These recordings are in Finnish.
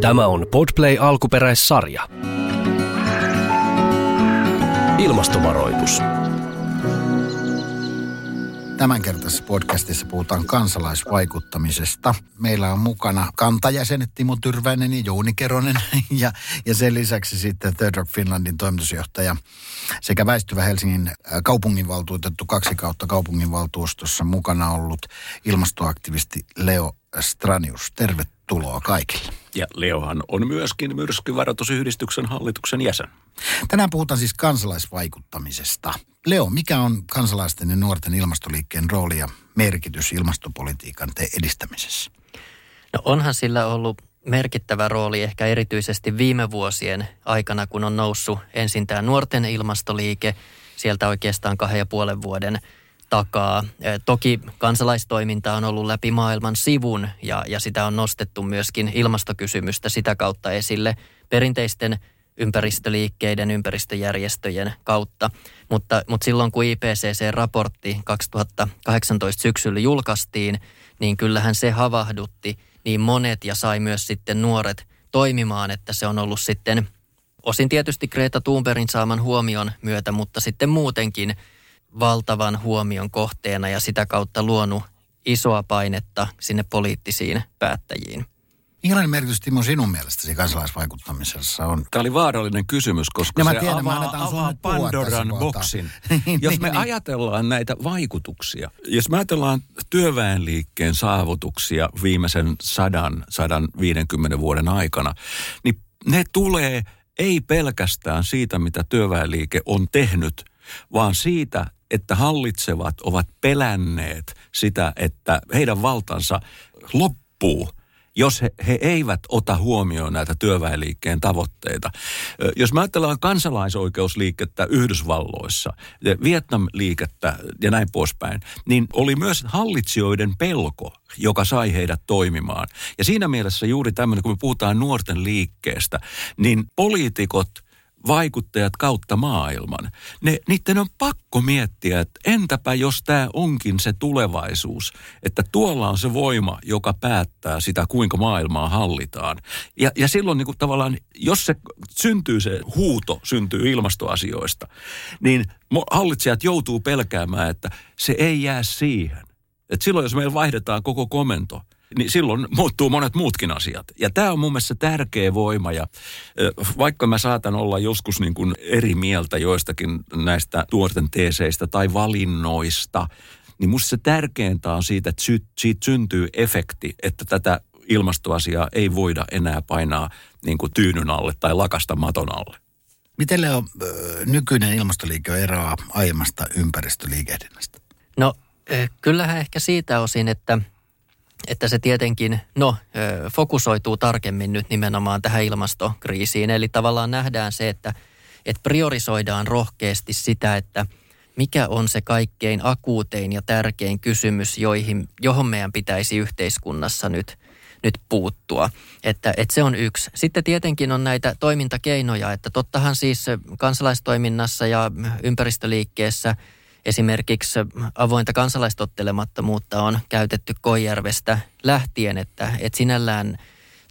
Tämä on Podplay alkuperäissarja. Ilmastovaroitus. Tämänkertaisessa podcastissa puhutaan kansalaisvaikuttamisesta. Meillä on mukana kantajäsenet Timo Tyrväinen ja Jouni Keronen ja, ja sen lisäksi sitten Third Rock Finlandin toimitusjohtaja sekä väistyvä Helsingin kaupunginvaltuutettu kaksi kautta kaupunginvaltuustossa mukana ollut ilmastoaktivisti Leo Stranius. Tervetuloa kaikille. Ja Leohan on myöskin myrskyvaroitusyhdistyksen hallituksen jäsen. Tänään puhutaan siis kansalaisvaikuttamisesta. Leo, mikä on kansalaisten ja nuorten ilmastoliikkeen rooli ja merkitys ilmastopolitiikan te edistämisessä? No onhan sillä ollut merkittävä rooli ehkä erityisesti viime vuosien aikana, kun on noussut ensin tämä nuorten ilmastoliike, sieltä oikeastaan kahden ja puolen vuoden takaa. Toki kansalaistoiminta on ollut läpi maailman sivun ja, ja sitä on nostettu myöskin ilmastokysymystä sitä kautta esille perinteisten ympäristöliikkeiden, ympäristöjärjestöjen kautta. Mutta, mutta silloin kun IPCC-raportti 2018 syksyllä julkaistiin, niin kyllähän se havahdutti niin monet ja sai myös sitten nuoret toimimaan, että se on ollut sitten osin tietysti Greta Thunbergin saaman huomion myötä, mutta sitten muutenkin valtavan huomion kohteena ja sitä kautta luonut isoa painetta sinne poliittisiin päättäjiin. Minkälainen merkitys Timo sinun mielestäsi kansalaisvaikuttamisessa on? Tämä oli vaarallinen kysymys, koska No mä se tiedän, mä avaa, avaa Pandoran boksin. Niin, jos niin, me niin. ajatellaan näitä vaikutuksia, jos me ajatellaan työväenliikkeen saavutuksia viimeisen 100-150 vuoden aikana, niin ne tulee ei pelkästään siitä, mitä työväenliike on tehnyt, vaan siitä, että hallitsevat ovat pelänneet sitä, että heidän valtansa loppuu – jos he, he eivät ota huomioon näitä työväenliikkeen tavoitteita. Jos me ajatellaan kansalaisoikeusliikettä Yhdysvalloissa, Vietnam-liikettä ja näin poispäin, niin oli myös hallitsijoiden pelko, joka sai heidät toimimaan. Ja siinä mielessä juuri tämmöinen, kun me puhutaan nuorten liikkeestä, niin poliitikot – vaikuttajat kautta maailman. Ne, niiden on pakko miettiä, että entäpä jos tämä onkin se tulevaisuus, että tuolla on se voima, joka päättää sitä, kuinka maailmaa hallitaan. Ja, ja silloin niin kuin tavallaan, jos se syntyy se huuto, syntyy ilmastoasioista, niin hallitsijat joutuu pelkäämään, että se ei jää siihen. Et silloin, jos meillä vaihdetaan koko komento, niin silloin muuttuu monet muutkin asiat. Ja tämä on mun mielestä tärkeä voima. Ja vaikka mä saatan olla joskus niin kuin eri mieltä joistakin näistä tuorten teeseistä tai valinnoista, niin musta se tärkeintä on siitä, että sy- siitä syntyy efekti, että tätä ilmastoasiaa ei voida enää painaa niin kuin tyynyn alle tai lakasta maton alle. Miten Leo, nykyinen ilmastoliike eroaa aiemmasta ympäristöliikehdinnästä? No eh, kyllähän ehkä siitä osin, että, että se tietenkin no, fokusoituu tarkemmin nyt nimenomaan tähän ilmastokriisiin. Eli tavallaan nähdään se, että, että priorisoidaan rohkeasti sitä, että mikä on se kaikkein akuutein ja tärkein kysymys, joihin, johon meidän pitäisi yhteiskunnassa nyt, nyt puuttua. Että, että se on yksi. Sitten tietenkin on näitä toimintakeinoja, että tottahan siis kansalaistoiminnassa ja ympäristöliikkeessä esimerkiksi avointa kansalaistottelemattomuutta on käytetty Koijärvestä lähtien, että, että sinällään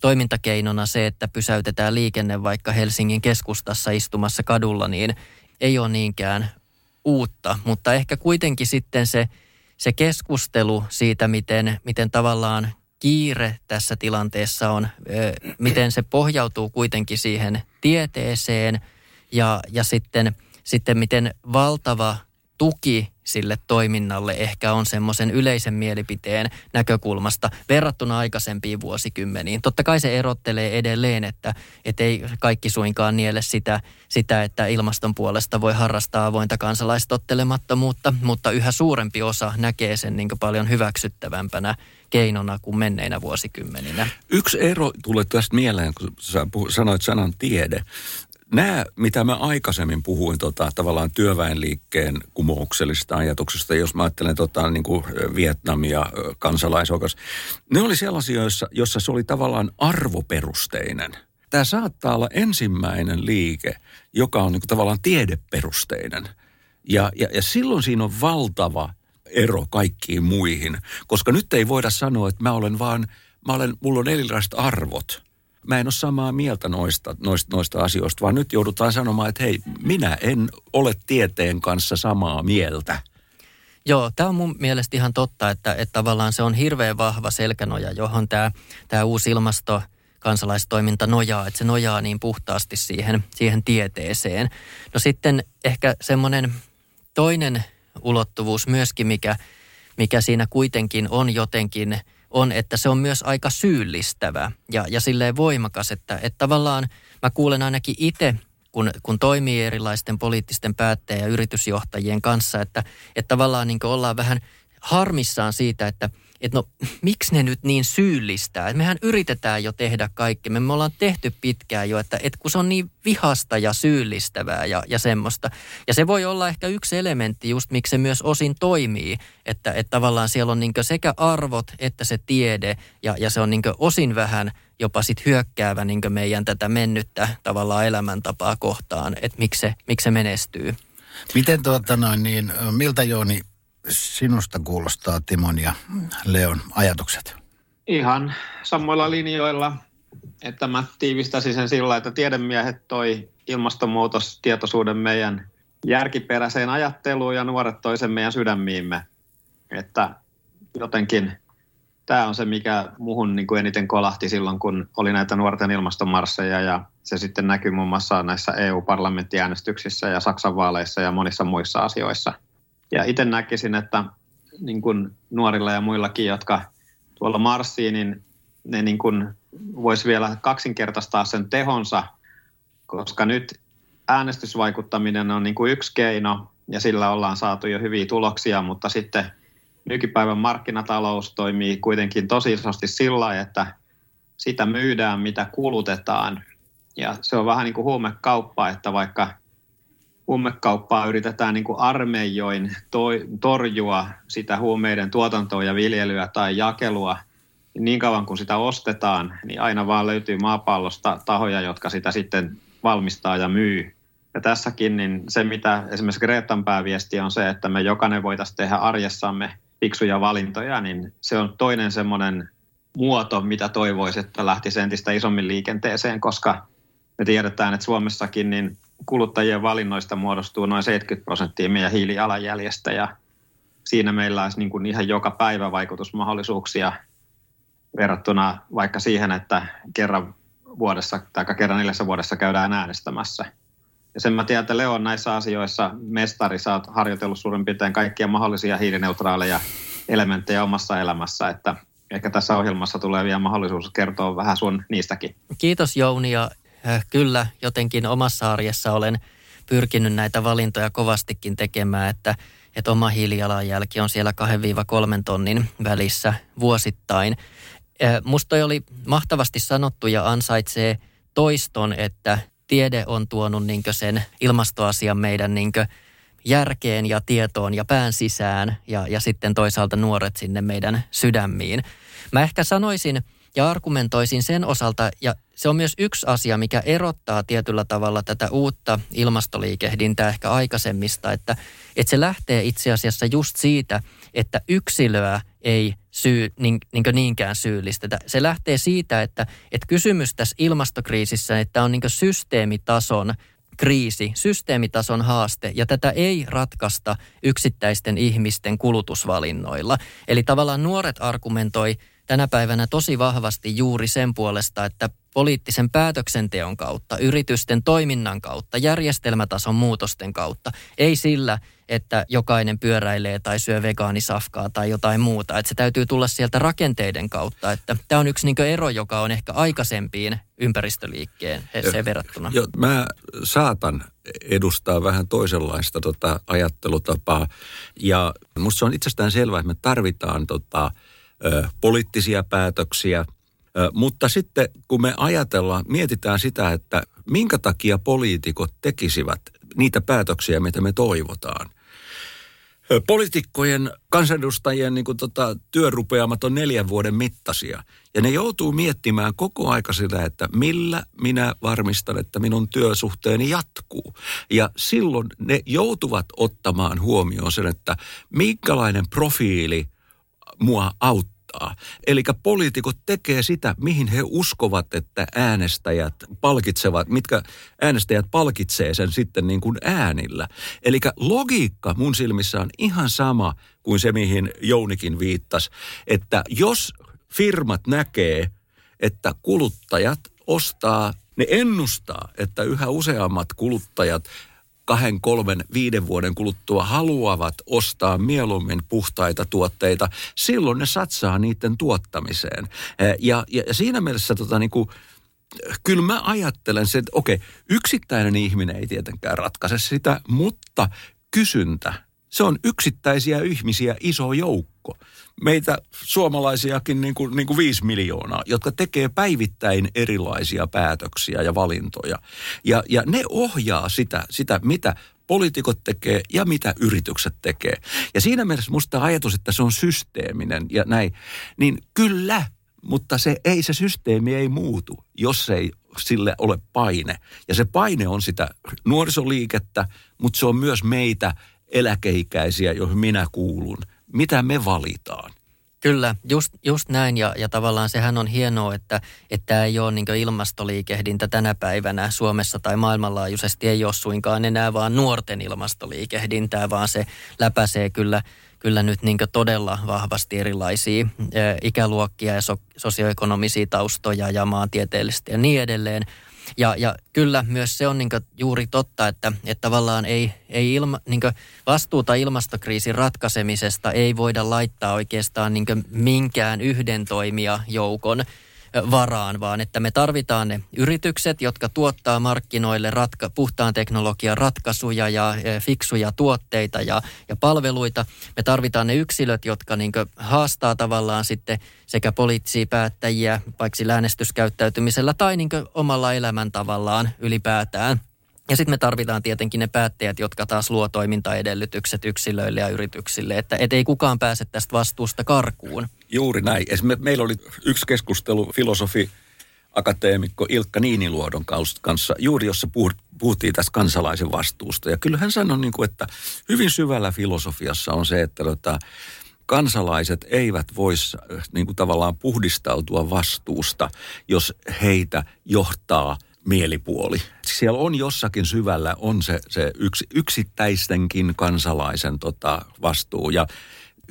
toimintakeinona se, että pysäytetään liikenne vaikka Helsingin keskustassa istumassa kadulla, niin ei ole niinkään uutta, mutta ehkä kuitenkin sitten se, se keskustelu siitä, miten, miten tavallaan kiire tässä tilanteessa on, miten se pohjautuu kuitenkin siihen tieteeseen ja, ja sitten, sitten miten valtava tuki sille toiminnalle ehkä on semmoisen yleisen mielipiteen näkökulmasta verrattuna aikaisempiin vuosikymmeniin. Totta kai se erottelee edelleen, että, että ei kaikki suinkaan niele sitä, sitä, että ilmaston puolesta voi harrastaa avointa kansalaistottelemattomuutta, mutta yhä suurempi osa näkee sen niin paljon hyväksyttävämpänä keinona kuin menneinä vuosikymmeninä. Yksi ero tulee tästä mieleen, kun sä puh- sanoit sanan tiede. Nämä, mitä mä aikaisemmin puhuin tota, tavallaan työväenliikkeen kumouksellisista ajatuksista, jos mä ajattelen tota, niin kuin Vietnamia ö, kansalaisoikeus, ne oli sellaisia, joissa, jossa se oli tavallaan arvoperusteinen. Tämä saattaa olla ensimmäinen liike, joka on niin kuin tavallaan tiedeperusteinen. Ja, ja, ja silloin siinä on valtava ero kaikkiin muihin, koska nyt ei voida sanoa, että mä olen vaan, mä olen, mulla on erilaiset arvot – mä en ole samaa mieltä noista, noista, noista asioista, vaan nyt joudutaan sanomaan, että hei, minä en ole tieteen kanssa samaa mieltä. Joo, tämä on mun mielestä ihan totta, että, että tavallaan se on hirveän vahva selkänoja, johon tämä, tämä uusi ilmasto kansalaistoiminta nojaa, että se nojaa niin puhtaasti siihen, siihen tieteeseen. No sitten ehkä semmoinen toinen ulottuvuus myöskin, mikä, mikä siinä kuitenkin on jotenkin, on, että se on myös aika syyllistävä ja, ja silleen voimakas, että, että tavallaan mä kuulen ainakin itse kun, kun toimii erilaisten poliittisten päättäjien ja yritysjohtajien kanssa, että, että tavallaan niin ollaan vähän harmissaan siitä, että, että no miksi ne nyt niin syyllistää? Että mehän yritetään jo tehdä kaikki. Me, ollaan tehty pitkään jo, että, että kun se on niin vihasta ja syyllistävää ja, ja semmoista. Ja se voi olla ehkä yksi elementti just, miksi se myös osin toimii. Että, että tavallaan siellä on niin sekä arvot että se tiede ja, ja se on niin osin vähän jopa sit hyökkäävä niin meidän tätä mennyttä tavallaan elämäntapaa kohtaan, että miksi se, miksi se menestyy. Miten tuota noin, niin miltä Jooni sinusta kuulostaa Timon ja Leon ajatukset? Ihan samoilla linjoilla, että mä tiivistäisin sen sillä, että tiedemiehet toi ilmastonmuutostietoisuuden meidän järkiperäiseen ajatteluun ja nuoret toisen meidän sydämiimme. Että jotenkin tämä on se, mikä muhun niin kuin eniten kolahti silloin, kun oli näitä nuorten ilmastomarsseja ja se sitten näkyy muun muassa näissä EU-parlamenttiäänestyksissä ja Saksan vaaleissa ja monissa muissa asioissa – ja itse näkisin, että niin kuin nuorilla ja muillakin, jotka tuolla marssii, niin ne niin kuin voisi vielä kaksinkertaistaa sen tehonsa, koska nyt äänestysvaikuttaminen on niin kuin yksi keino ja sillä ollaan saatu jo hyviä tuloksia, mutta sitten nykypäivän markkinatalous toimii kuitenkin tosi isosti sillä että sitä myydään, mitä kulutetaan. Ja se on vähän niin kuin huumekauppa, että vaikka huumekauppaa yritetään niin kuin armeijoin toi, torjua sitä huumeiden tuotantoa ja viljelyä tai jakelua, niin, kauan kuin sitä ostetaan, niin aina vaan löytyy maapallosta tahoja, jotka sitä sitten valmistaa ja myy. Ja tässäkin niin se, mitä esimerkiksi Gretan pääviesti on se, että me jokainen voitaisiin tehdä arjessamme fiksuja valintoja, niin se on toinen semmoinen muoto, mitä toivoisi, että lähtisi entistä isommin liikenteeseen, koska me tiedetään, että Suomessakin niin kuluttajien valinnoista muodostuu noin 70 prosenttia meidän hiilijalanjäljestä ja siinä meillä olisi niin kuin ihan joka päivä vaikutusmahdollisuuksia verrattuna vaikka siihen, että kerran vuodessa tai kerran neljässä vuodessa käydään äänestämässä. Ja sen mä tiedän, että Leo on näissä asioissa mestari. Sä oot harjoitellut suurin piirtein kaikkia mahdollisia hiilineutraaleja elementtejä omassa elämässä, että ehkä tässä ohjelmassa tulee vielä mahdollisuus kertoa vähän sun niistäkin. Kiitos Jouni ja kyllä jotenkin omassa arjessa olen pyrkinyt näitä valintoja kovastikin tekemään, että, että oma hiilijalanjälki on siellä 2-3 tonnin välissä vuosittain. Musta toi oli mahtavasti sanottu ja ansaitsee toiston, että tiede on tuonut niin sen ilmastoasian meidän niin järkeen ja tietoon ja pään sisään ja, ja sitten toisaalta nuoret sinne meidän sydämiin. Mä ehkä sanoisin ja argumentoisin sen osalta, ja se on myös yksi asia, mikä erottaa tietyllä tavalla tätä uutta ilmastoliikehdintää ehkä aikaisemmista, että, että se lähtee itse asiassa just siitä, että yksilöä ei syy, niin, niin niinkään syyllistetä. Se lähtee siitä, että, että kysymys tässä ilmastokriisissä, että on niin systeemitason kriisi, systeemitason haaste, ja tätä ei ratkaista yksittäisten ihmisten kulutusvalinnoilla. Eli tavallaan nuoret argumentoi tänä päivänä tosi vahvasti juuri sen puolesta, että poliittisen päätöksenteon kautta, yritysten toiminnan kautta, järjestelmätason muutosten kautta, ei sillä, että jokainen pyöräilee tai syö vegaanisafkaa tai jotain muuta. Että se täytyy tulla sieltä rakenteiden kautta. Että tämä on yksi niin ero, joka on ehkä aikaisempiin ympäristöliikkeen se verrattuna. Jo, mä saatan edustaa vähän toisenlaista tota, ajattelutapaa. Ja musta se on itsestään selvää, että me tarvitaan tota, poliittisia päätöksiä. Mutta sitten kun me ajatellaan, mietitään sitä, että minkä takia poliitikot tekisivät niitä päätöksiä, mitä me toivotaan. Poliitikkojen, kansanedustajien niin tota, työrupeamat on neljän vuoden mittaisia. Ja ne joutuu miettimään koko aika sitä, että millä minä varmistan, että minun työsuhteeni jatkuu. Ja silloin ne joutuvat ottamaan huomioon sen, että minkälainen profiili – mua auttaa. Eli poliitikot tekee sitä, mihin he uskovat, että äänestäjät palkitsevat, mitkä äänestäjät palkitsee sen sitten niin kuin äänillä. Eli logiikka mun silmissä on ihan sama kuin se, mihin Jounikin viittasi, että jos firmat näkee, että kuluttajat ostaa, ne ennustaa, että yhä useammat kuluttajat kahden, kolmen, viiden vuoden kuluttua haluavat ostaa mieluummin puhtaita tuotteita, silloin ne satsaa niiden tuottamiseen. Ja, ja siinä mielessä tota, niin kuin, kyllä mä ajattelen sen, että okei, yksittäinen ihminen ei tietenkään ratkaise sitä, mutta kysyntä, se on yksittäisiä ihmisiä iso joukko meitä suomalaisiakin niin kuin, niin kuin viisi miljoonaa, jotka tekee päivittäin erilaisia päätöksiä ja valintoja. Ja, ja ne ohjaa sitä, sitä, mitä poliitikot tekee ja mitä yritykset tekee. Ja siinä mielessä musta ajatus, että se on systeeminen ja näin, niin kyllä, mutta se ei, se systeemi ei muutu, jos ei sille ole paine. Ja se paine on sitä nuorisoliikettä, mutta se on myös meitä eläkeikäisiä, joihin minä kuulun – mitä me valitaan. Kyllä, just, just näin ja, ja tavallaan sehän on hienoa, että tämä ei ole niin ilmastoliikehdintä tänä päivänä Suomessa tai maailmanlaajuisesti ei ole suinkaan enää vaan nuorten ilmastoliikehdintää, vaan se läpäisee kyllä, kyllä nyt niin todella vahvasti erilaisia ä, ikäluokkia ja so, sosioekonomisia taustoja ja maantieteellisesti ja niin edelleen. Ja, ja kyllä myös se on niin juuri totta, että, että tavallaan ei, ei ilma, niin vastuuta ilmastokriisin ratkaisemisesta ei voida laittaa oikeastaan niin minkään yhden toimijajoukon varaan, vaan että me tarvitaan ne yritykset, jotka tuottaa markkinoille ratka- puhtaan teknologian ratkaisuja ja fiksuja tuotteita ja, ja palveluita. Me tarvitaan ne yksilöt, jotka niin haastaa tavallaan sitten sekä poliittisia päättäjiä, paitsi äänestyskäyttäytymisellä tai niin omalla elämäntavallaan ylipäätään. Ja sitten me tarvitaan tietenkin ne päättäjät, jotka taas luo toimintaedellytykset yksilöille ja yrityksille, että et ei kukaan pääse tästä vastuusta karkuun. Juuri näin. Me, meillä oli yksi keskustelu filosofi akateemikko Ilkka Niiniluodon kanssa, juuri jossa puhuttiin tästä kansalaisen vastuusta. Ja kyllä hän sanoi, niin kuin, että hyvin syvällä filosofiassa on se, että tota, kansalaiset eivät voisi niin kuin tavallaan puhdistautua vastuusta, jos heitä johtaa mielipuoli. Siellä on jossakin syvällä on se, se yks, yksittäistenkin kansalaisen tota, vastuu. Ja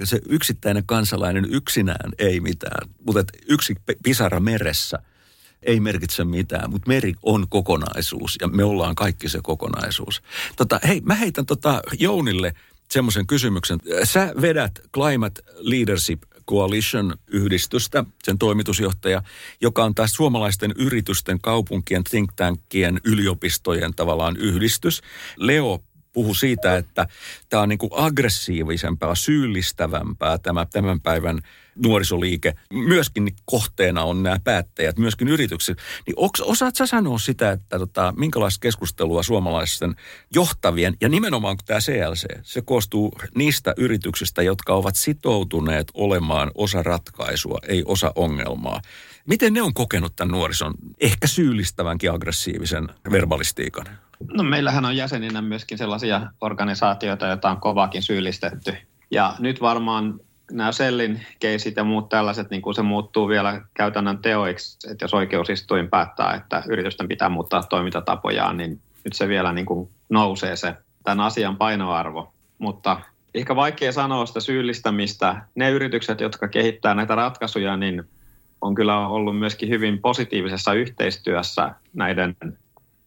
se yksittäinen kansalainen yksinään ei mitään, mutta yksi pisara meressä ei merkitse mitään, mutta meri on kokonaisuus ja me ollaan kaikki se kokonaisuus. Tota, hei, mä heitän tota Jounille semmoisen kysymyksen. Sä vedät Climate Leadership Coalition-yhdistystä, sen toimitusjohtaja, joka on taas suomalaisten yritysten, kaupunkien, think tankien, yliopistojen tavallaan yhdistys. Leo puhu siitä, että tämä on niin kuin aggressiivisempaa, syyllistävämpää tämä tämän päivän nuorisoliike. Myöskin kohteena on nämä päättäjät, myöskin yritykset. Niin osaat sä sanoa sitä, että tota, minkälaista keskustelua suomalaisten johtavien, ja nimenomaan kun tämä CLC, se koostuu niistä yrityksistä, jotka ovat sitoutuneet olemaan osa ratkaisua, ei osa ongelmaa. Miten ne on kokenut tämän nuorison ehkä syyllistävänkin aggressiivisen verbalistiikan? No meillähän on jäseninä myöskin sellaisia organisaatioita, joita on kovakin syyllistetty. Ja nyt varmaan nämä Sellin keisit ja muut tällaiset, niin kuin se muuttuu vielä käytännön teoiksi, että jos oikeusistuin päättää, että yritysten pitää muuttaa toimintatapojaan, niin nyt se vielä niin kuin nousee se tämän asian painoarvo. Mutta ehkä vaikea sanoa sitä syyllistämistä. Ne yritykset, jotka kehittää näitä ratkaisuja, niin on kyllä ollut myöskin hyvin positiivisessa yhteistyössä näiden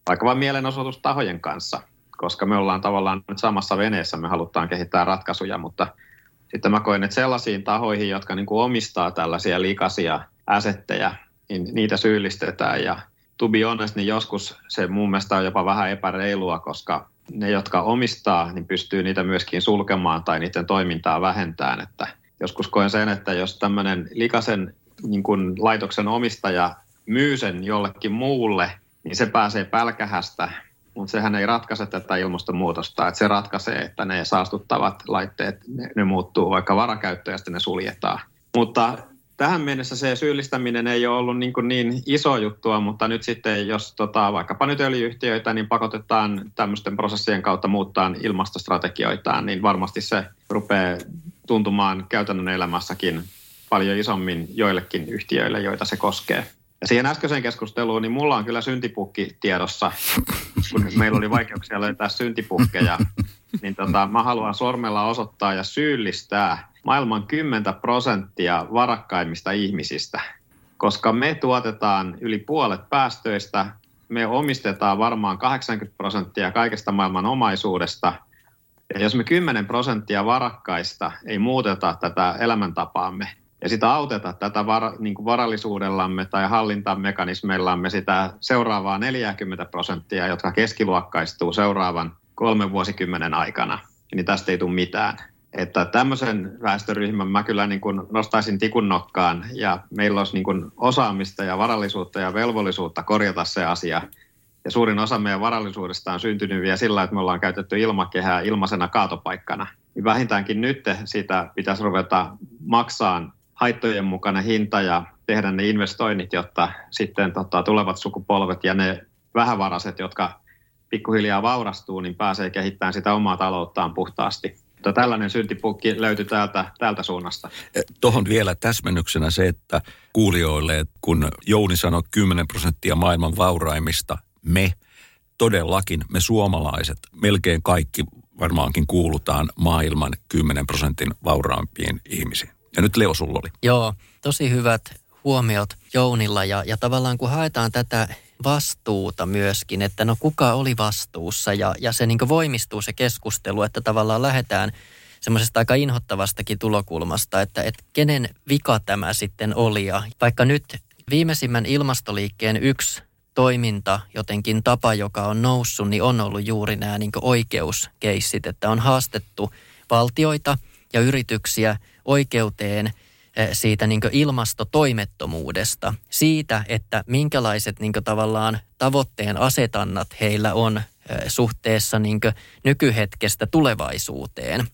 vaikka vain mielenosoitustahojen kanssa, koska me ollaan tavallaan nyt samassa veneessä, me halutaan kehittää ratkaisuja, mutta sitten mä koen, että sellaisiin tahoihin, jotka niin kuin omistaa tällaisia likaisia äsettejä, niin niitä syyllistetään ja to be honest, niin joskus se mun mielestä on jopa vähän epäreilua, koska ne, jotka omistaa, niin pystyy niitä myöskin sulkemaan tai niiden toimintaa vähentämään. Että joskus koen sen, että jos tämmöinen likaisen niin kuin laitoksen omistaja myy sen jollekin muulle, niin se pääsee pälkähästä, mutta sehän ei ratkaise tätä ilmastonmuutosta. Että se ratkaisee, että ne saastuttavat laitteet, ne, ne muuttuu vaikka varakäyttöön ja sitten ne suljetaan. Mutta tähän mennessä se syyllistäminen ei ole ollut niin, niin iso juttua, mutta nyt sitten jos tota, vaikkapa nyt öljyyhtiöitä, niin pakotetaan tämmöisten prosessien kautta muuttaa ilmastostrategioitaan, niin varmasti se rupeaa tuntumaan käytännön elämässäkin paljon isommin joillekin yhtiöille, joita se koskee. Ja siihen äskeiseen keskusteluun, niin mulla on kyllä syntipukki tiedossa, kun meillä oli vaikeuksia löytää syntipukkeja, niin tota, mä haluan sormella osoittaa ja syyllistää maailman 10 prosenttia varakkaimmista ihmisistä, koska me tuotetaan yli puolet päästöistä, me omistetaan varmaan 80 prosenttia kaikesta maailman omaisuudesta, ja jos me 10 prosenttia varakkaista ei muuteta tätä elämäntapaamme, ja sitä auteta tätä var, niin kuin varallisuudellamme tai hallintamekanismeillamme sitä seuraavaa 40 prosenttia, jotka keskiluokkaistuu seuraavan kolmen vuosikymmenen aikana, niin tästä ei tule mitään. Että tämmöisen väestöryhmän mä kyllä niin kuin nostaisin tikun nokkaan ja meillä olisi niin kuin osaamista ja varallisuutta ja velvollisuutta korjata se asia. Ja suurin osa meidän varallisuudesta on syntynyt vielä sillä, että me ollaan käytetty ilmakehää ilmaisena kaatopaikkana. Niin vähintäänkin nyt sitä pitäisi ruveta maksaa haittojen mukana hinta ja tehdä ne investoinnit, jotta sitten tota, tulevat sukupolvet ja ne vähävaraset, jotka pikkuhiljaa vaurastuu, niin pääsee kehittämään sitä omaa talouttaan puhtaasti. Mutta tällainen syntipukki löytyy täältä, täältä suunnasta. Eh, Tuohon vielä täsmennyksenä se, että kuulijoille, että kun Jouni sanoi 10 prosenttia maailman vauraimmista, me todellakin, me suomalaiset, melkein kaikki varmaankin kuulutaan maailman 10 prosentin vauraampiin ihmisiin. Ja nyt Leo sulla oli. Joo, tosi hyvät huomiot Jounilla ja, ja tavallaan kun haetaan tätä vastuuta myöskin, että no kuka oli vastuussa ja, ja se niin voimistuu se keskustelu, että tavallaan lähdetään semmoisesta aika inhottavastakin tulokulmasta, että, että kenen vika tämä sitten oli. Ja vaikka nyt viimeisimmän ilmastoliikkeen yksi toiminta, jotenkin tapa, joka on noussut, niin on ollut juuri nämä niin oikeuskeissit, että on haastettu valtioita ja yrityksiä oikeuteen – Eh, siitä niin ilmastotoimettomuudesta, siitä, että minkälaiset niin tavallaan tavoitteen asetannat heillä on eh, suhteessa niin nykyhetkestä tulevaisuuteen.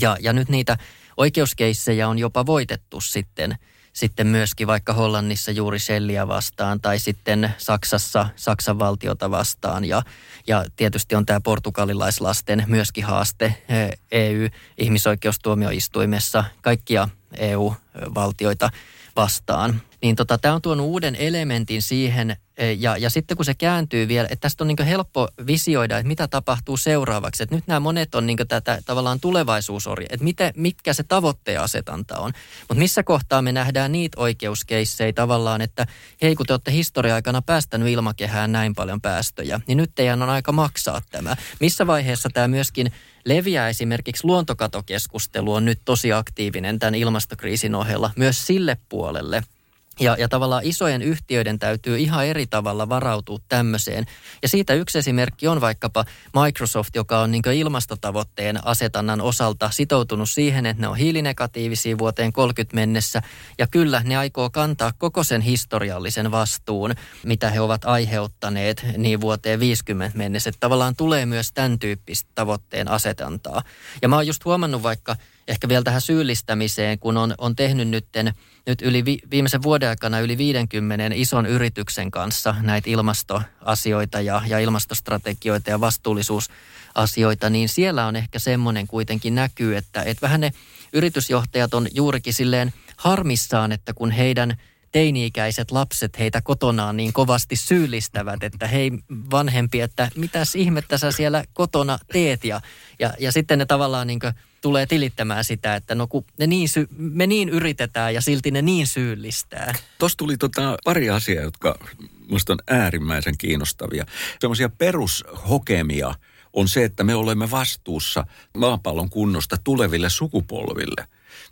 Ja, ja nyt niitä oikeuskeissejä on jopa voitettu sitten, sitten myöskin vaikka Hollannissa juuri Shellia vastaan tai sitten Saksassa Saksan valtiota vastaan. Ja, ja tietysti on tämä portugalilaislasten myöskin haaste EU-ihmisoikeustuomioistuimessa. Kaikkia EU-valtioita vastaan. Niin tota, tämä on tuonut uuden elementin siihen, e, ja, ja sitten kun se kääntyy vielä, että tästä on niin helppo visioida, että mitä tapahtuu seuraavaksi. Että nyt nämä monet on niin tätä tavallaan tulevaisuusorja, että miten, mitkä se tavoitteen asetanta on. Mutta missä kohtaa me nähdään niitä oikeuskeissejä tavallaan, että hei kun te olette historia-aikana päästänyt ilmakehään näin paljon päästöjä, niin nyt teidän on aika maksaa tämä. Missä vaiheessa tämä myöskin leviää esimerkiksi luontokatokeskustelu on nyt tosi aktiivinen tämän ilmastokriisin ohella myös sille puolelle – ja, ja tavallaan isojen yhtiöiden täytyy ihan eri tavalla varautua tämmöiseen. Ja siitä yksi esimerkki on vaikkapa Microsoft, joka on niin ilmastotavoitteen asetannan osalta sitoutunut siihen, että ne on hiilinegatiivisia vuoteen 30 mennessä. Ja kyllä ne aikoo kantaa koko sen historiallisen vastuun, mitä he ovat aiheuttaneet niin vuoteen 50 mennessä. Että tavallaan tulee myös tämän tyyppistä tavoitteen asetantaa. Ja mä oon just huomannut vaikka ehkä vielä tähän syyllistämiseen, kun on, on tehnyt nytten – nyt yli vi, viimeisen vuoden aikana yli 50 ison yrityksen kanssa näitä ilmastoasioita ja, ja ilmastostrategioita ja vastuullisuusasioita, niin siellä on ehkä semmoinen kuitenkin näkyy, että, että vähän ne yritysjohtajat on juurikin silleen harmissaan, että kun heidän teini-ikäiset lapset heitä kotonaan niin kovasti syyllistävät, että hei vanhempi, että mitäs ihmettä sä siellä kotona teet ja, ja, ja sitten ne tavallaan niin tulee tilittämään sitä, että no kun ne niin sy- me niin yritetään ja silti ne niin syyllistää. Tuossa tuli tota pari asiaa, jotka minusta on äärimmäisen kiinnostavia. Sellaisia perushokemia on se, että me olemme vastuussa maapallon kunnosta tuleville sukupolville.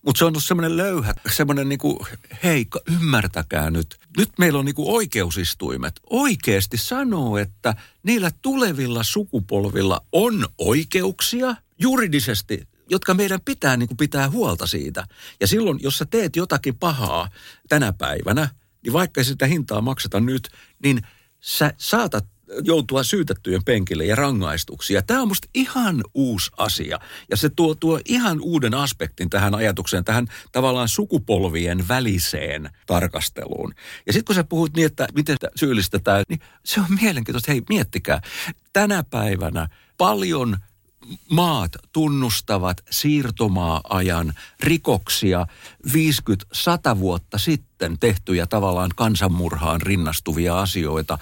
Mutta se on semmoinen löyhä, semmoinen niinku, hei, ymmärtäkää nyt. Nyt meillä on niinku oikeusistuimet. Oikeasti sanoo, että niillä tulevilla sukupolvilla on oikeuksia juridisesti jotka meidän pitää niin kuin pitää huolta siitä. Ja silloin, jos sä teet jotakin pahaa tänä päivänä, niin vaikka sitä hintaa makseta nyt, niin sä saatat joutua syytettyjen penkille ja rangaistuksia. Tämä on musta ihan uusi asia. Ja se tuo, tuo ihan uuden aspektin tähän ajatukseen, tähän tavallaan sukupolvien väliseen tarkasteluun. Ja sitten kun sä puhut niin, että miten syyllistetään, niin se on mielenkiintoista. Hei, miettikää. Tänä päivänä paljon maat tunnustavat siirtomaa-ajan rikoksia 50-100 vuotta sitten tehtyjä tavallaan kansanmurhaan rinnastuvia asioita.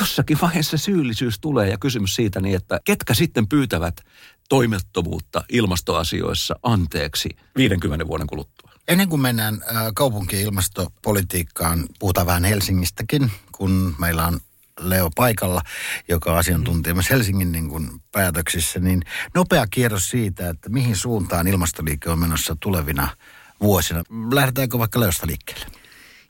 Jossakin vaiheessa syyllisyys tulee ja kysymys siitä niin, että ketkä sitten pyytävät toimettomuutta ilmastoasioissa anteeksi 50 vuoden kuluttua? Ennen kuin mennään äh, kaupunkien ilmastopolitiikkaan, puhutaan vähän Helsingistäkin, kun meillä on Leo paikalla, joka asiantuntija myös Helsingin niin kuin, päätöksissä, niin nopea kierros siitä, että mihin suuntaan ilmastoliike on menossa tulevina vuosina. Lähdetäänkö vaikka Leosta liikkeelle?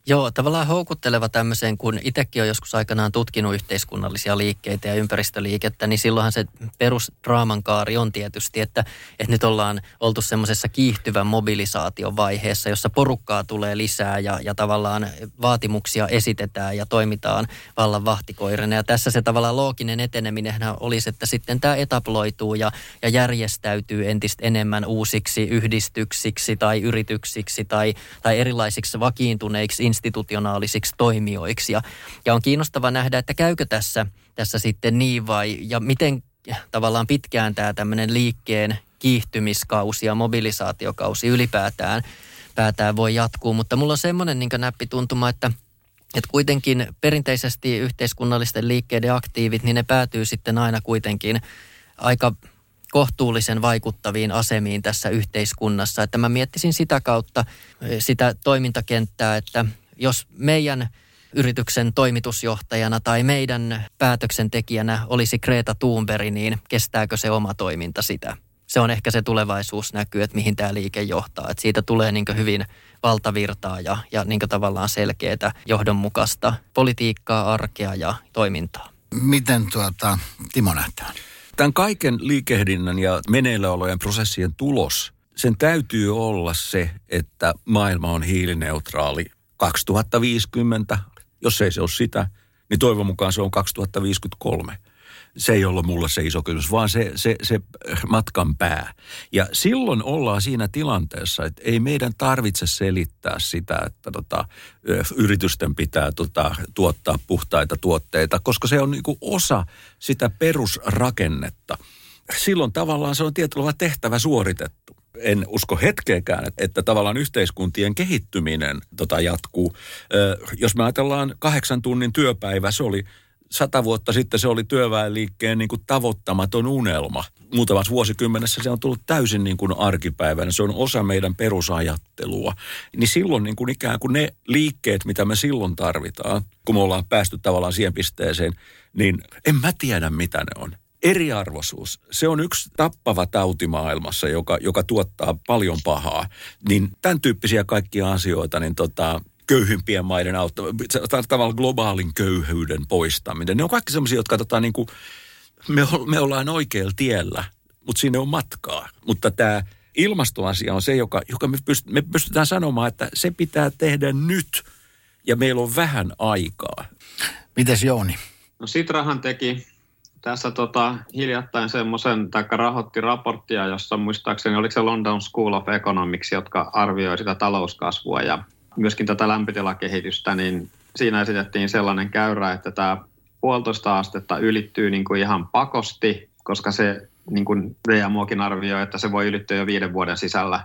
Joo, tavallaan houkutteleva tämmöiseen, kun itsekin on joskus aikanaan tutkinut yhteiskunnallisia liikkeitä ja ympäristöliikettä, niin silloinhan se perusdraaman kaari on tietysti, että, että nyt ollaan oltu semmoisessa kiihtyvän mobilisaation vaiheessa, jossa porukkaa tulee lisää ja, ja tavallaan vaatimuksia esitetään ja toimitaan vallan vahtikoirina. Ja tässä se tavallaan looginen eteneminen olisi, että sitten tämä etaploituu ja, ja järjestäytyy entistä enemmän uusiksi yhdistyksiksi tai yrityksiksi tai, tai erilaisiksi vakiintuneiksi institutionaalisiksi toimijoiksi. Ja, ja on kiinnostava nähdä, että käykö tässä, tässä sitten niin vai, ja miten tavallaan pitkään tämä tämmöinen liikkeen kiihtymiskausi ja mobilisaatiokausi ylipäätään päätään voi jatkuu. Mutta mulla on semmoinen niin näppituntuma, että että kuitenkin perinteisesti yhteiskunnallisten liikkeiden aktiivit, niin ne päätyy sitten aina kuitenkin aika kohtuullisen vaikuttaviin asemiin tässä yhteiskunnassa. Että mä miettisin sitä kautta eh, sitä toimintakenttää, että jos meidän yrityksen toimitusjohtajana tai meidän päätöksentekijänä olisi Greta Thunberg, niin kestääkö se oma toiminta sitä? Se on ehkä se tulevaisuusnäky, että mihin tämä liike johtaa. Että siitä tulee niin hyvin valtavirtaa ja, ja niin tavallaan selkeää, johdonmukaista politiikkaa, arkea ja toimintaa. Miten tuota, Timo näyttää? Tämän kaiken liikehdinnän ja meneillä olojen prosessien tulos, sen täytyy olla se, että maailma on hiilineutraali 2050. Jos ei se ole sitä, niin toivon mukaan se on 2053 se ei ollut mulle se iso kysymys, vaan se, se, se matkan pää. Ja silloin ollaan siinä tilanteessa, että ei meidän tarvitse selittää sitä, että tota, yritysten pitää tota, tuottaa puhtaita tuotteita, koska se on niinku osa sitä perusrakennetta. Silloin tavallaan se on tietyllä tehtävä suoritettu en usko hetkeäkään, että, että tavallaan yhteiskuntien kehittyminen tota jatkuu. Ö, jos me ajatellaan kahdeksan tunnin työpäivä, se oli sata vuotta sitten se oli työväenliikkeen niin kuin tavoittamaton unelma. Muutamassa vuosikymmenessä se on tullut täysin niin kuin arkipäivänä. Se on osa meidän perusajattelua. Niin silloin niin kuin ikään kuin ne liikkeet, mitä me silloin tarvitaan, kun me ollaan päästy tavallaan siihen pisteeseen, niin en mä tiedä mitä ne on. Eriarvoisuus, se on yksi tappava tauti maailmassa, joka, joka tuottaa paljon pahaa. Niin tämän tyyppisiä kaikkia asioita, niin tota, köyhimpien maiden auttaminen, tavallaan globaalin köyhyyden poistaminen. Ne on kaikki sellaisia, jotka tota, niin kuin, me, me ollaan oikealla tiellä, mutta sinne on matkaa. Mutta tämä ilmastoasia on se, joka, joka me, pyst, me pystytään sanomaan, että se pitää tehdä nyt ja meillä on vähän aikaa. Mites Jouni? No Sitrahan teki tässä tota, hiljattain semmoisen, tai rahoitti raporttia, jossa muistaakseni, oliko se London School of Economics, jotka arvioi sitä talouskasvua ja myöskin tätä lämpötilakehitystä, niin siinä esitettiin sellainen käyrä, että tämä puolitoista astetta ylittyy niin kuin ihan pakosti, koska se, niin kuin VMOkin arvioi, että se voi ylittyä jo viiden vuoden sisällä.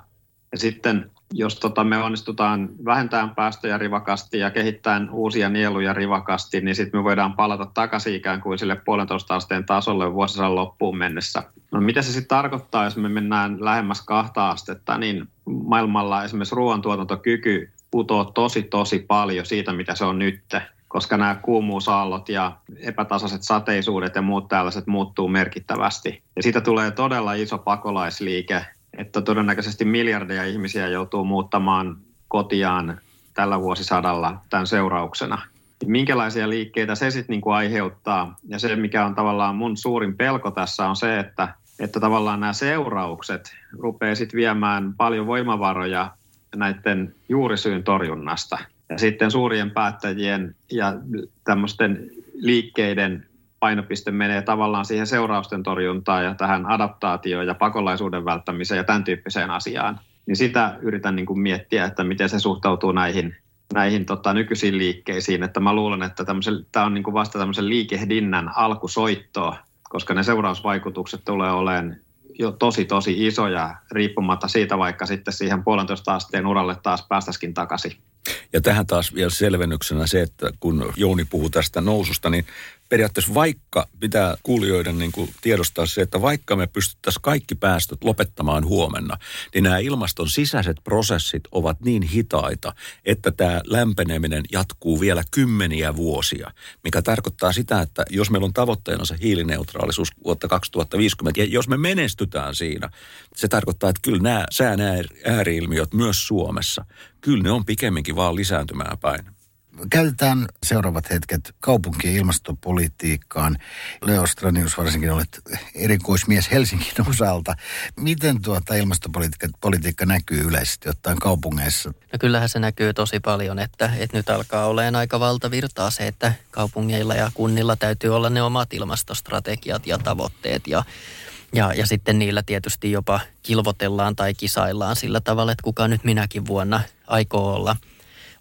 Ja sitten jos tota, me onnistutaan vähentämään päästöjä rivakasti ja kehittämään uusia nieluja rivakasti, niin sitten me voidaan palata takaisin ikään kuin sille puolentoista asteen tasolle vuosisadan loppuun mennessä. No mitä se sitten tarkoittaa, jos me mennään lähemmäs kahta astetta, niin maailmalla esimerkiksi ruoantuotantokyky putoaa tosi tosi paljon siitä, mitä se on nyt, koska nämä kuumuusaallot ja epätasaiset sateisuudet ja muut tällaiset muuttuu merkittävästi. Ja siitä tulee todella iso pakolaisliike, että todennäköisesti miljardeja ihmisiä joutuu muuttamaan kotiaan tällä vuosisadalla tämän seurauksena. Minkälaisia liikkeitä se sitten niinku aiheuttaa? Ja se, mikä on tavallaan mun suurin pelko tässä on se, että, että tavallaan nämä seuraukset rupeaa sitten viemään paljon voimavaroja näiden juurisyyn torjunnasta. Ja sitten suurien päättäjien ja tämmöisten liikkeiden painopiste menee tavallaan siihen seurausten torjuntaan ja tähän adaptaatioon ja pakolaisuuden välttämiseen ja tämän tyyppiseen asiaan. Niin sitä yritän niin kuin miettiä, että miten se suhtautuu näihin, näihin tota, nykyisiin liikkeisiin. Että mä luulen, että tämä on niin kuin vasta tämmöisen liikehdinnän alkusoittoa, koska ne seurausvaikutukset tulee olemaan jo tosi tosi isoja, riippumatta siitä vaikka sitten siihen puolentoista asteen uralle taas päästäisikin takaisin. Ja tähän taas vielä selvennyksenä se, että kun Jouni puhuu tästä noususta, niin periaatteessa vaikka pitää kuulijoiden niin kuin tiedostaa se, että vaikka me pystyttäisiin kaikki päästöt lopettamaan huomenna, niin nämä ilmaston sisäiset prosessit ovat niin hitaita, että tämä lämpeneminen jatkuu vielä kymmeniä vuosia, mikä tarkoittaa sitä, että jos meillä on tavoitteena se hiilineutraalisuus vuotta 2050, ja jos me menestytään siinä, se tarkoittaa, että kyllä nämä sään ääriilmiöt myös Suomessa, kyllä ne on pikemminkin vaan lisääntymään päin käytetään seuraavat hetket kaupunkien ilmastopolitiikkaan. Leo Stranius varsinkin olet erikoismies Helsingin osalta. Miten tuota ilmastopolitiikka politiikka näkyy yleisesti ottaen kaupungeissa? No kyllähän se näkyy tosi paljon, että, että nyt alkaa olemaan aika valtavirtaa se, että kaupungeilla ja kunnilla täytyy olla ne omat ilmastostrategiat ja tavoitteet ja ja, ja sitten niillä tietysti jopa kilvotellaan tai kisaillaan sillä tavalla, että kuka nyt minäkin vuonna aikoo olla –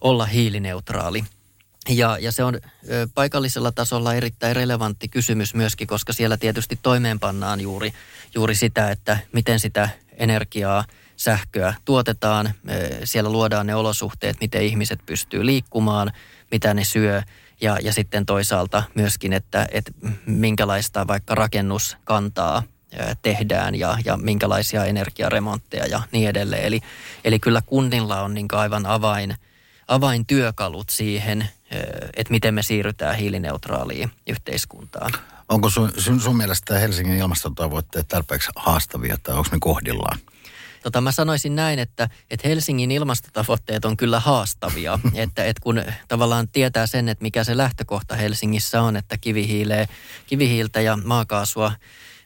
olla hiilineutraali. Ja, ja se on ö, paikallisella tasolla erittäin relevantti kysymys myöskin, koska siellä tietysti toimeenpannaan juuri, juuri sitä, että miten sitä energiaa, sähköä tuotetaan. Siellä luodaan ne olosuhteet, miten ihmiset pystyy liikkumaan, mitä ne syö ja, ja sitten toisaalta myöskin, että, että minkälaista vaikka rakennuskantaa tehdään ja, ja minkälaisia energiaremontteja ja niin edelleen. Eli, eli kyllä kunnilla on niin aivan avain – avaintyökalut siihen, että miten me siirrytään hiilineutraaliin yhteiskuntaan. Onko sun, sun, sun mielestä Helsingin ilmastotavoitteet tarpeeksi haastavia tai onko ne kohdillaan? Tota, mä sanoisin näin, että, että Helsingin ilmastotavoitteet on kyllä haastavia. että, että kun tavallaan tietää sen, että mikä se lähtökohta Helsingissä on, että kivihiileä, kivihiiltä ja maakaasua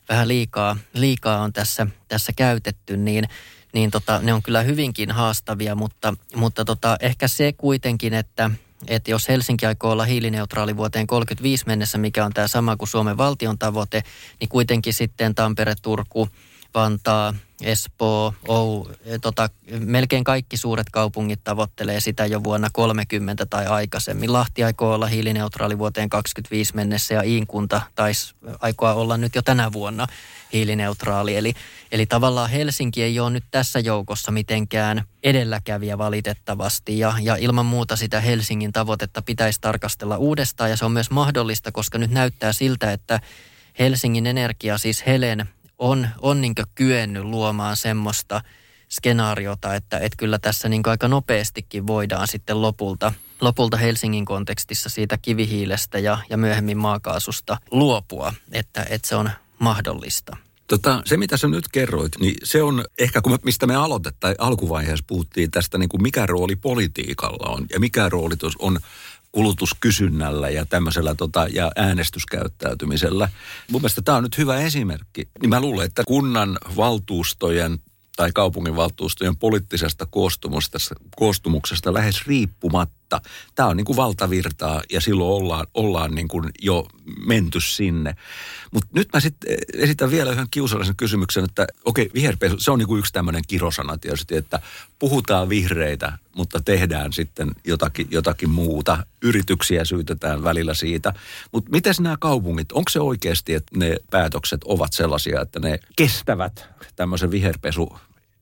vähän liikaa, liikaa on tässä, tässä käytetty, niin – niin tota, ne on kyllä hyvinkin haastavia, mutta, mutta tota, ehkä se kuitenkin, että, että jos Helsinki aikoo olla hiilineutraali vuoteen 35 mennessä, mikä on tämä sama kuin Suomen valtion tavoite, niin kuitenkin sitten Tampere, Turku, Vantaa, Espoo, Ou, e, tota, melkein kaikki suuret kaupungit tavoittelee sitä jo vuonna 30 tai aikaisemmin. Lahti aikoo olla hiilineutraali vuoteen 25 mennessä ja Iinkunta taisi aikoa olla nyt jo tänä vuonna hiilineutraali. Eli, eli tavallaan Helsinki ei ole nyt tässä joukossa mitenkään edelläkävijä valitettavasti ja, ja ilman muuta sitä Helsingin tavoitetta pitäisi tarkastella uudestaan ja se on myös mahdollista, koska nyt näyttää siltä, että Helsingin Energia, siis Helen, on, on niin kyennyt luomaan semmoista skenaariota, että, että kyllä tässä niin aika nopeastikin voidaan sitten lopulta, lopulta Helsingin kontekstissa siitä kivihiilestä ja, ja myöhemmin maakaasusta luopua, että, että se on mahdollista. Tota, se, mitä sä nyt kerroit, niin se on ehkä, kun me, mistä me aloitettiin, alkuvaiheessa puhuttiin tästä, niin kuin mikä rooli politiikalla on ja mikä rooli on kulutuskysynnällä ja tämmöisellä tota, ja äänestyskäyttäytymisellä. Mun mielestä tämä on nyt hyvä esimerkki. Niin mä luulen, että kunnan valtuustojen tai kaupunginvaltuustojen poliittisesta koostumuksesta, koostumuksesta lähes riippumatta. Tämä on niin kuin valtavirtaa ja silloin ollaan, ollaan niin kuin jo menty sinne. Mutta nyt mä sitten esitän vielä yhden kiusallisen kysymyksen, että okei, viherpesu, se on niin kuin yksi tämmöinen kirosana tietysti, että puhutaan vihreitä, mutta tehdään sitten jotakin, jotakin muuta. Yrityksiä syytetään välillä siitä. Mutta miten nämä kaupungit, onko se oikeasti, että ne päätökset ovat sellaisia, että ne kestävät tämmöisen viherpesu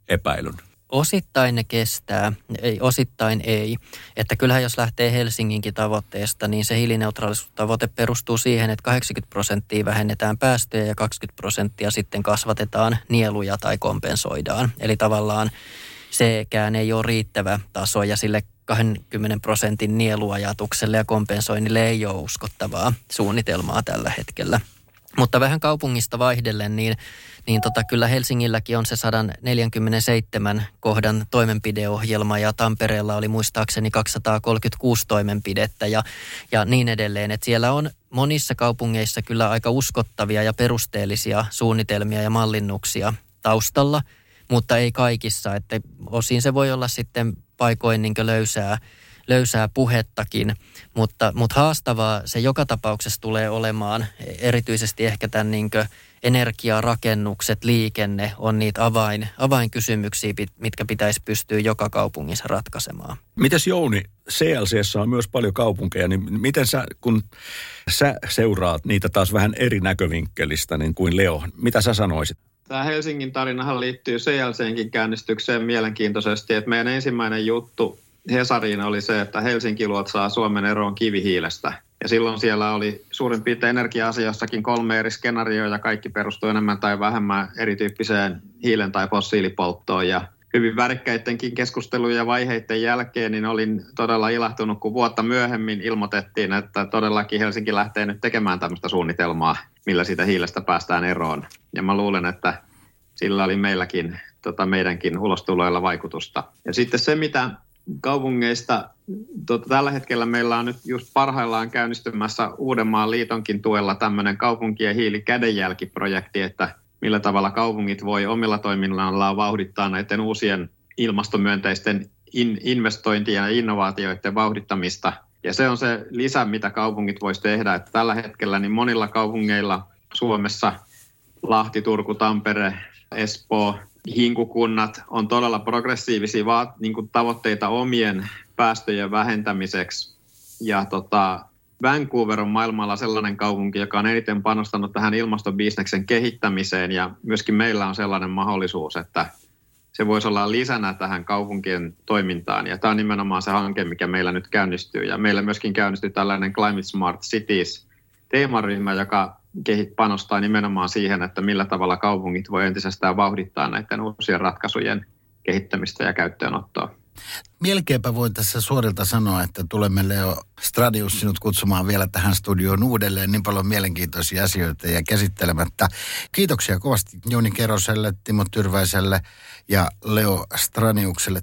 epäilyn? Osittain ne kestää, ei, osittain ei. Että kyllähän jos lähtee Helsinginkin tavoitteesta, niin se hiilineutraalisuustavoite perustuu siihen, että 80 prosenttia vähennetään päästöjä ja 20 prosenttia sitten kasvatetaan nieluja tai kompensoidaan. Eli tavallaan sekään ei ole riittävä taso ja sille 20 prosentin nieluajatukselle ja kompensoinnille ei ole uskottavaa suunnitelmaa tällä hetkellä. Mutta vähän kaupungista vaihdellen, niin, niin tota, kyllä Helsingilläkin on se 147 kohdan toimenpideohjelma ja Tampereella oli muistaakseni 236 toimenpidettä ja, ja niin edelleen. Et siellä on monissa kaupungeissa kyllä aika uskottavia ja perusteellisia suunnitelmia ja mallinnuksia taustalla, mutta ei kaikissa. Että osin se voi olla sitten paikoin niin löysää löysää puhettakin, mutta, mutta haastavaa se joka tapauksessa tulee olemaan, erityisesti ehkä tämän niin energiarakennukset, liikenne on niitä avain, avainkysymyksiä, mitkä pitäisi pystyä joka kaupungissa ratkaisemaan. Mitäs Jouni, CLCssä on myös paljon kaupunkeja, niin miten sä, kun sä seuraat niitä taas vähän eri näkövinkkelistä niin kuin Leo, mitä sä sanoisit? Tämä Helsingin tarinahan liittyy CLCnkin käynnistykseen mielenkiintoisesti, että meidän ensimmäinen juttu Hesariin oli se, että Helsinki luotsaa Suomen eroon kivihiilestä. Ja silloin siellä oli suurin piirtein energia-asiassakin kolme eri skenaarioa ja kaikki perustui enemmän tai vähemmän erityyppiseen hiilen tai fossiilipolttoon. Ja hyvin värikkäidenkin keskustelujen ja vaiheiden jälkeen niin olin todella ilahtunut, kun vuotta myöhemmin ilmoitettiin, että todellakin Helsinki lähtee nyt tekemään tämmöistä suunnitelmaa, millä siitä hiilestä päästään eroon. Ja mä luulen, että sillä oli meilläkin tota meidänkin ulostuloilla vaikutusta. Ja sitten se, mitä kaupungeista, tota, tällä hetkellä meillä on nyt just parhaillaan käynnistymässä Uudenmaan liitonkin tuella tämmöinen kaupunkien hiilikädenjälkiprojekti, että millä tavalla kaupungit voi omilla toiminnallaan vauhdittaa näiden uusien ilmastomyönteisten in, investointien ja innovaatioiden vauhdittamista. Ja se on se lisä, mitä kaupungit voisi tehdä. Että tällä hetkellä niin monilla kaupungeilla Suomessa, Lahti, Turku, Tampere, Espoo, hinkukunnat on todella progressiivisia vaat, niin kuin tavoitteita omien päästöjen vähentämiseksi. Ja tota, Vancouver on maailmalla sellainen kaupunki, joka on eniten panostanut tähän ilmastobisneksen kehittämiseen ja myöskin meillä on sellainen mahdollisuus, että se voisi olla lisänä tähän kaupunkien toimintaan. Ja tämä on nimenomaan se hanke, mikä meillä nyt käynnistyy. Ja meillä myöskin käynnistyy tällainen Climate Smart Cities teemaryhmä, joka panostaa nimenomaan siihen, että millä tavalla kaupungit voi entisestään vauhdittaa näiden uusien ratkaisujen kehittämistä ja käyttöönottoa. Melkeinpä voin tässä suorilta sanoa, että tulemme Leo Stradius sinut kutsumaan vielä tähän studioon uudelleen. Niin paljon mielenkiintoisia asioita ja käsittelemättä. Kiitoksia kovasti Jouni Keroselle, Timo Tyrväiselle ja Leo Straniukselle.